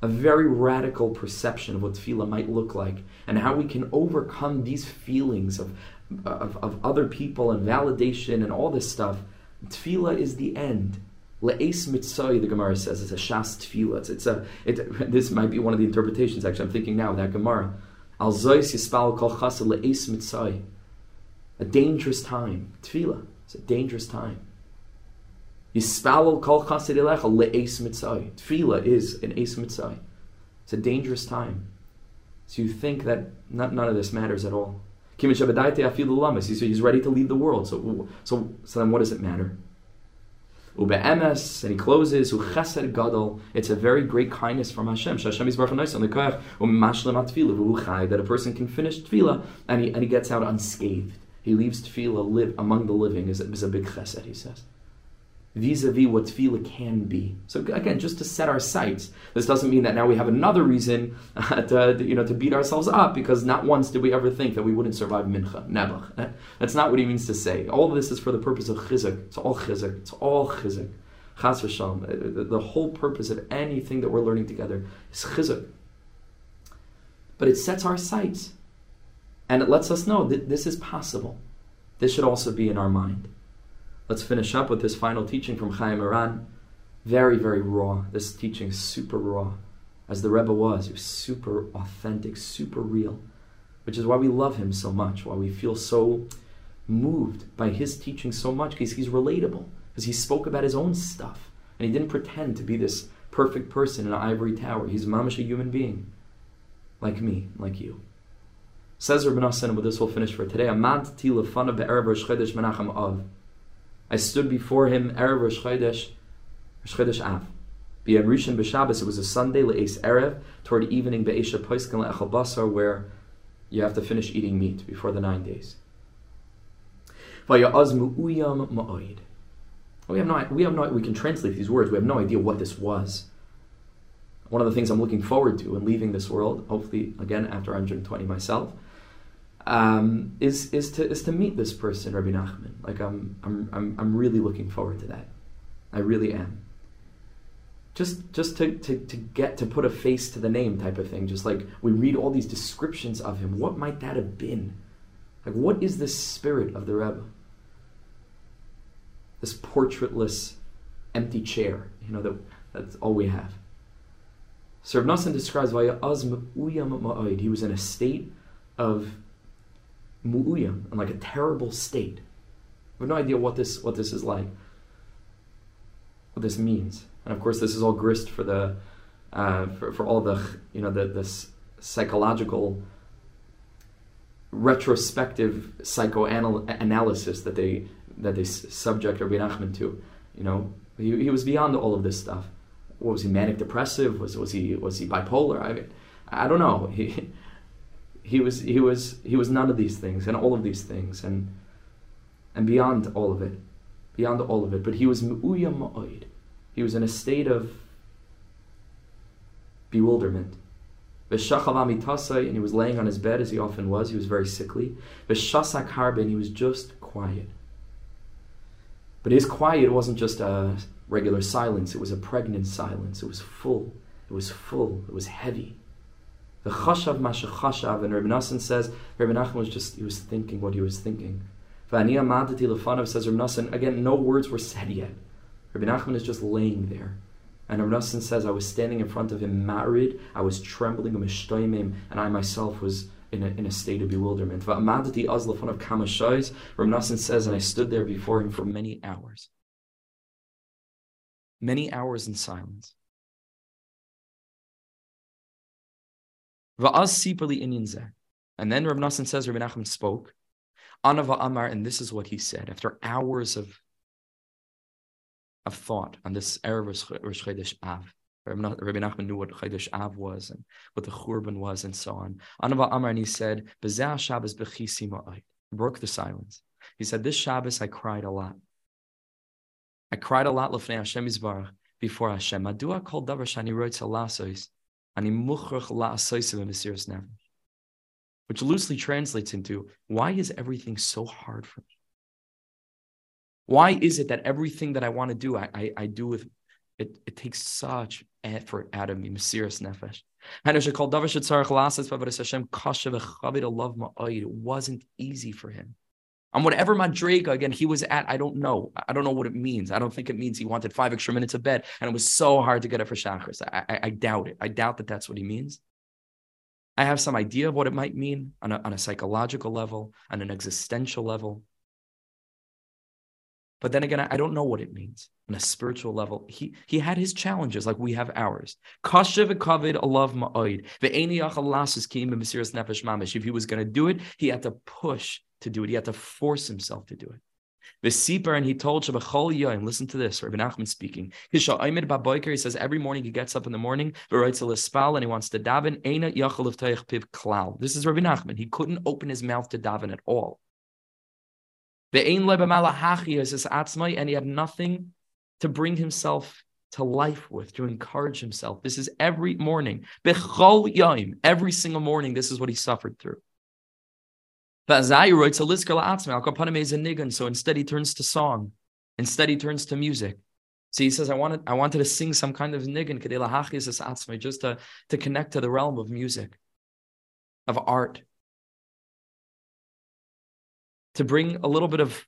A very radical perception of what tefillah might look like and how we can overcome these feelings of, of, of other people and validation and all this stuff. Tefillah is the end. Le'es mitzay, the Gemara says, is a shas tefillah. It's, it's a, it, this might be one of the interpretations, actually. I'm thinking now, that Gemara. Al zois yispal kol chasa le'es mitzay. A dangerous time. Tefillah. It's a dangerous time. Yispal kol chasa le'es mitzay. Tefillah is an es mitzay. It's a dangerous time. So you think that not, none of this matters at all. He's ready to leave the world. So, so, so then what does it matter? Ube'emes, and he closes, gadol, it's a very great kindness from Hashem. Hashem is baruch that a person can finish tefillah and he, and he gets out unscathed. He leaves tefillah live among the living is, is a big chesed, he says vis-a-vis what tefillah can be. So again, just to set our sights. This doesn't mean that now we have another reason to, you know, to beat ourselves up because not once did we ever think that we wouldn't survive mincha, nebuch. That's not what he means to say. All of this is for the purpose of chizuk. It's all chizuk. It's all chizuk. Chas v'shalom. Uh, the whole purpose of anything that we're learning together is chizuk. But it sets our sights. And it lets us know that this is possible. This should also be in our mind. Let's finish up with this final teaching from Chayei Moharan. Very, very raw. This teaching is super raw. As the Rebbe was, he was super authentic, super real. Which is why we love him so much, why we feel so moved by his teaching so much, because he's relatable. Because he spoke about his own stuff. And he didn't pretend to be this perfect person in an ivory tower. He's mamish a human being. Like me, like you. Says Rabbi Nassan, with this we'll finish for today. Amad tila fana be'erev Rosh Menachem Av. I stood before him Erev Rosh Chodesh, Av. B'Yom Rishon b'Shabbos, it was a Sunday, le'es Erev, toward evening, be'esha poiskin le'echel basar, where you have to finish eating meat before the nine days. We have no, we have no, we can translate these words. We have no idea what this was. One of the things I'm looking forward to in leaving this world, hopefully again after 120 myself, um, is is to is to meet this person, Rabbi Nachman. Like I'm I'm I'm I'm really looking forward to that. I really am. Just just to, to, to get to put a face to the name type of thing. Just like we read all these descriptions of him. What might that have been? Like what is the spirit of the Rebbe? This portraitless, empty chair. You know that that's all we have. So Rav describes He was in a state of mu'uyam, and like a terrible state. We have no idea what this what this is like, what this means, and of course this is all grist for the uh, for, for all the you know the this psychological retrospective psychoanalysis that they that they subject Rabbi Nachman to. You know, he, he was beyond all of this stuff. What was he manic depressive? Was was he was he bipolar? I mean, I don't know. He he was he was he was none of these things and all of these things and and beyond all of it, beyond all of it. But he was mu'uya ma'oid. He was in a state of bewilderment. And he was laying on his bed as he often was. He was very sickly. V'shasak harbe, and he was just quiet. But his quiet wasn't just a regular silence. It was a pregnant silence. It was full. It was full. It was heavy. The chashav masha chashav, and Rabbi Nassan says, Rabbi Nachman was just, he was thinking what he was thinking. V'ani amadati lefanav says Rabbi Nassan, again, no words were said yet. Rabbi Nachman is just laying there. And Rabbi Nassan says, I was standing in front of him, married, I was trembling, and I myself was in a, in a state of bewilderment. V'amadati az lefanav kamashais, Rabbi Nassan says, and I stood there before him for many hours. Many hours in silence. And then Rabbi Nassan says, Rabbi Nachman spoke. Anava Amar, and this is what he said after hours of, of thought on this Erev Rosh Chodesh Av. Rabbi Nachman knew what Chodesh Av was and what the Churban was and so on. Anava Amar, and he said, Shabbos. Broke the silence. He said, this Shabbos I cried a lot. I cried a lot Hashem Yisbarach before Hashem. Madua kol davar shani roitz halasos which loosely translates into why is everything so hard for me? Why is it that everything that I want to do, I, I, I do with it, it takes such effort out of me, Mesiris Nefesh. It wasn't easy for him. On whatever Madrega, again, he was at, I don't know. I don't know what it means. I don't think it means he wanted five extra minutes of bed and it was so hard to get it for Shachris. I, I, I doubt it. I doubt that that's what he means. I have some idea of what it might mean on a, on a psychological level, on an existential level. But then again, I don't know what it means on a spiritual level. He he had his challenges like we have ours. Kashiv kavid alav ma'oid. If he was going to do it, he had to push to do it. He had to force himself to do it. The Sipar, and he told Shabachol Yoim, listen to this, Rabbi Nachman speaking. He says every morning he gets up in the morning, and he wants to daven. This is Rabbi Nachman. He couldn't open his mouth to daven at all. The Ein Atzmai, and he had nothing to bring himself to life with, to encourage himself. This is every morning. Every single morning, this is what he suffered through. So instead, he turns to song. Instead, he turns to music. So he says, I wanted, I wanted to sing some kind of nigun, just to, to connect to the realm of music, of art, to bring a little bit of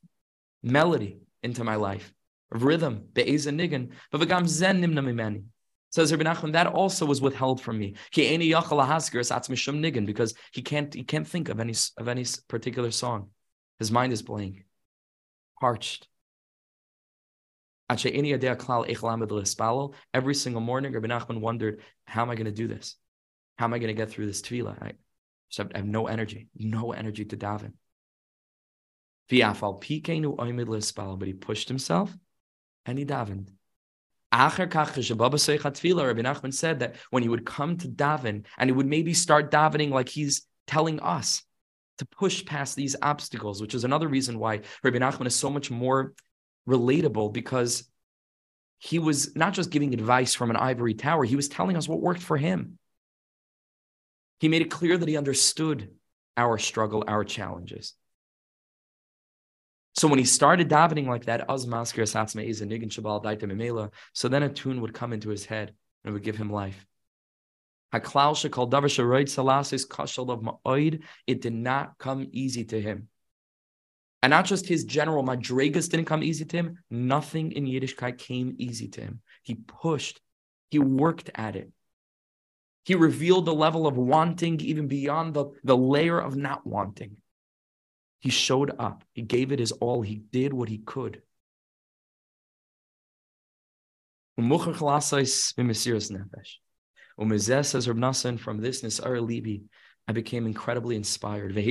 melody into my life, of rhythm, nigun. Says Rabbi Nachman, that also was withheld from me. Because he can't he can't think of any of any particular song. His mind is blank, parched. Every single morning, Rabbi Nachman wondered, how am I going to do this? How am I going to get through this tefillah? I, I have no energy, no energy to daven. But he pushed himself and he davened. Rabbi Nachman said that when he would come to daven and he would maybe start davening like he's telling us to push past these obstacles, which is another reason why Rabbi Nachman is so much more relatable because he was not just giving advice from an ivory tower, he was telling us what worked for him. He made it clear that he understood our struggle, our challenges. So when he started davening like that, so then a tune would come into his head and would give him life. It did not come easy to him. And not just his general madrigas didn't come easy to him, nothing in Yiddishkeit came easy to him. He pushed, he worked at it. He revealed the level of wanting even beyond the, the layer of not wanting. He showed up, he gave it his all, he did what he could. Says from this Nisar Libi, I became incredibly inspired. And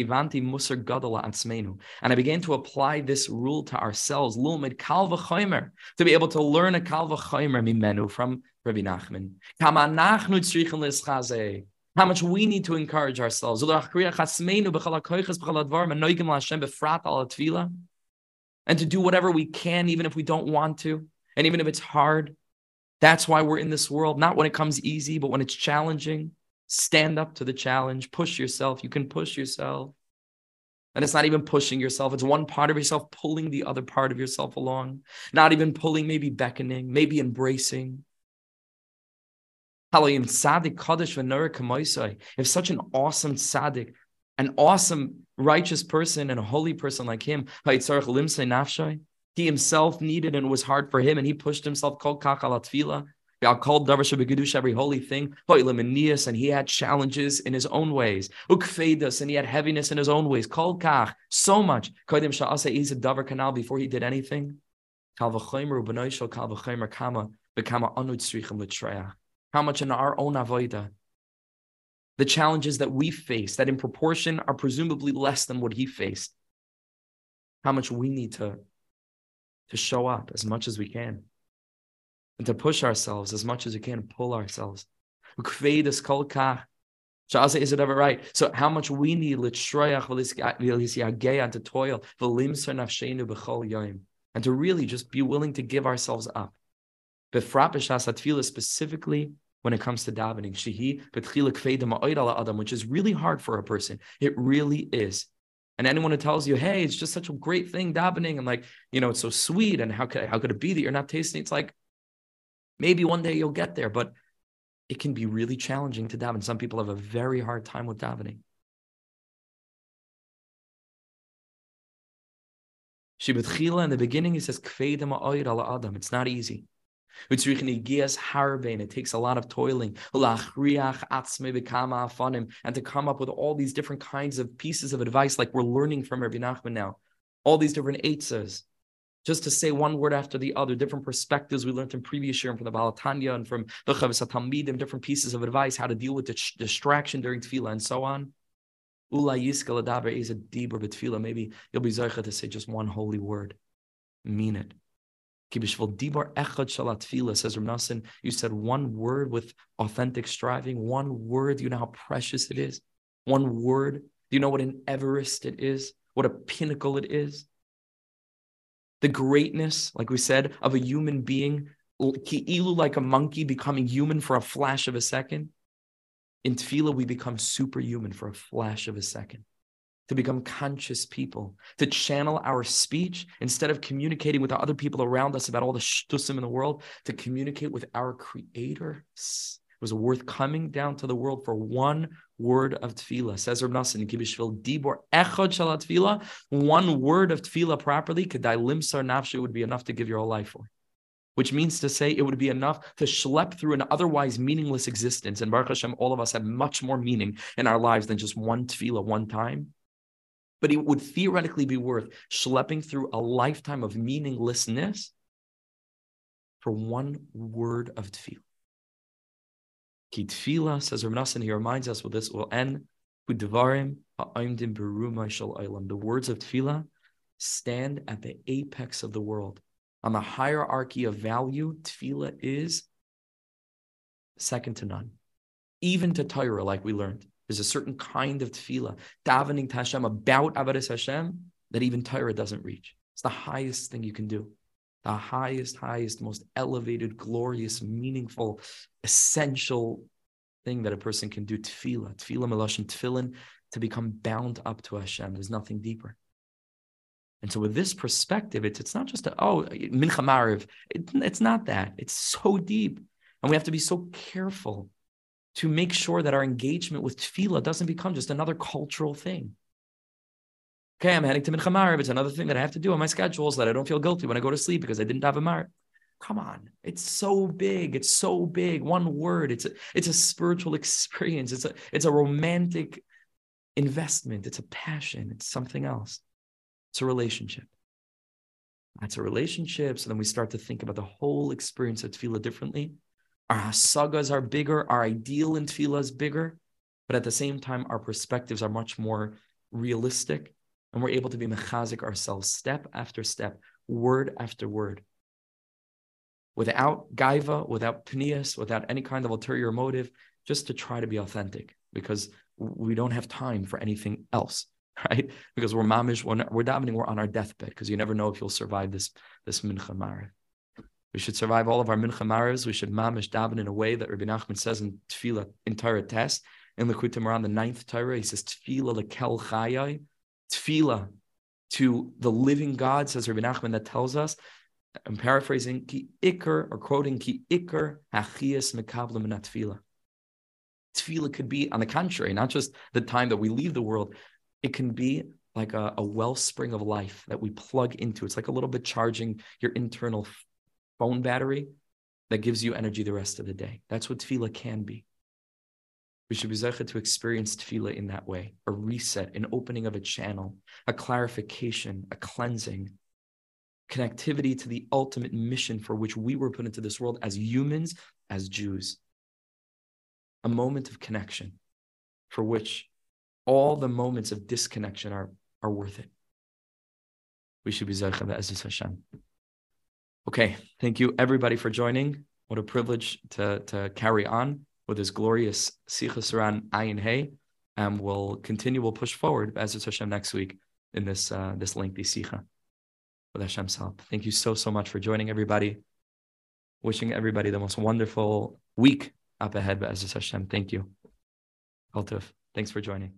I began to apply this rule to ourselves. Chaymer. To be able to learn a from Rabbi Nachman. How much we need to encourage ourselves. And to do whatever we can, even if we don't want to, and even if it's hard. That's why we're in this world, not when it comes easy, but when it's challenging. Stand up to the challenge, push yourself. You can push yourself. And it's not even pushing yourself, it's one part of yourself pulling the other part of yourself along. Not even pulling, maybe beckoning, maybe embracing. If such an awesome tzaddik, an awesome righteous person and a holy person like him, he himself needed and it was hard for him, and he pushed himself called kakalat called Davar every holy thing, and he had challenges in his own ways. Ukfedas, and he had heaviness in his own ways. Called Kach, so much. Kodim Sha'asa is a Davar canal before he did anything. How much in our own avoida, the challenges that we face, that in proportion are presumably less than what he faced, how much we need to to show up as much as we can and to push ourselves as much as we can, pull ourselves. Is it ever right? So how much we need to toil and to really just be willing to give ourselves up. But Frappasha Satvila specifically when it comes to davening, Shehi b'tchila kfeida ma'oid adam, which is really hard for a person. It really is. And anyone who tells you, hey, it's just such a great thing, davening, and like, you know, it's so sweet, and how could how could it be that you're not tasting? It's like maybe one day you'll get there, but it can be really challenging to daven. Some people have a very hard time with davening. Shibutchila in the beginning, he says, Adam. It's not easy. It takes a lot of toiling and to come up with all these different kinds of pieces of advice, like we're learning from Rabbi Nachman now. All these different eitzes, just to say one word after the other, different perspectives we learned in previous year and from the Baal HaTanya and from the Chovas HaTalmidim, different pieces of advice, how to deal with distraction during tefillah and so on. Maybe you'll be zeicha to say just one holy word. Mean it. Says Ramnasan, you said one word with authentic striving, one word. You know how precious it is? One word. Do you know what an Everest it is? What a pinnacle it is? The greatness, like we said, of a human being, like a monkey becoming human for a flash of a second. In tefillah, we become superhuman for a flash of a second to become conscious people, to channel our speech instead of communicating with the other people around us about all the shtusim in the world, to communicate with our creator. It was worth coming down to the world for one word of tefillah. Says Reb Nassan, Kibishvil Dibor Echad Shalat Tefillah, one word of tefillah properly, Kedai Limsar Nafshe would be enough to give your whole life for. Which means to say it would be enough to schlep through an otherwise meaningless existence. And Baruch Hashem, all of us have much more meaning in our lives than just one tefillah, one time but it would theoretically be worth schlepping through a lifetime of meaninglessness for one word of tefillah. Ki tefillah, says Ramnasan, he reminds us with this will end with devarim ha'aimdim berumai shal The words of tefillah stand at the apex of the world. On the hierarchy of value, tefillah is second to none. Even to Torah, like we learned. There's a certain kind of tefillah, davening to Hashem about Avodas Hashem that even Torah doesn't reach. It's the highest thing you can do. The highest, highest, most elevated, glorious, meaningful, essential thing that a person can do. Tefillah, tefillah, melashon, tefillin, to become bound up to Hashem. There's nothing deeper. And so, with this perspective, it's it's not just a, oh mincha mariv. It, it's not that. It's so deep, and we have to be so careful to make sure that our engagement with tefillah doesn't become just another cultural thing. Okay, I'm heading to mincha mariv. It's another thing that I have to do on my schedule so that I don't feel guilty when I go to sleep because I didn't have a mariv. Come on, it's so big. It's so big. One word. It's a, it's a spiritual experience. It's a it's a romantic investment. It's a passion. It's something else. It's a relationship. That's a relationship. So then we start to think about the whole experience of tefillah differently. Our hasagas are bigger. Our ideal in tefillah is bigger. But at the same time, our perspectives are much more realistic. And we're able to be mechazik ourselves step after step, word after word. Without gaiva, without pnias, without any kind of ulterior motive, just to try to be authentic because we don't have time for anything else. right? Because we're mamish, we're, we're davening, we're on our deathbed because you never know if you'll survive this this mincha mariv. We should survive all of our mincha marivs. We should mamish daven in a way that Rabbi Nachman says in Tefillah in Torah test in Likutei Moharan, the ninth Torah. He says Tefillah lekel chayai, Tefillah to the living God, says Rabbi Nachman, that tells us. I'm paraphrasing, ki ikr or quoting ki ikr hachias mekablam tefillah. Tefillah could be, on the contrary, not just the time that we leave the world, it can be like a, a wellspring of life that we plug into. It's like a little bit charging your internal phone battery that gives you energy the rest of the day. That's what tefillah can be. We should be zeichet to experience tefillah in that way a reset, an opening of a channel, a clarification, a cleansing, connectivity to the ultimate mission for which we were put into this world as humans, as Jews. A moment of connection for which all the moments of disconnection are, are worth it. We should be Zaycha Be'ezus Hashem. Okay, thank you everybody for joining. What a privilege to, to carry on with this glorious Sichos HaRan Ayin Hey. And we'll continue, we'll push forward Be'ezus Hashem next week in this, uh, this lengthy Sicha with Hashem's help. Thank you so, so much for joining everybody. Wishing everybody the most wonderful week up ahead, Be'ezus Hashem. Thank you. Altuf. Thanks for joining.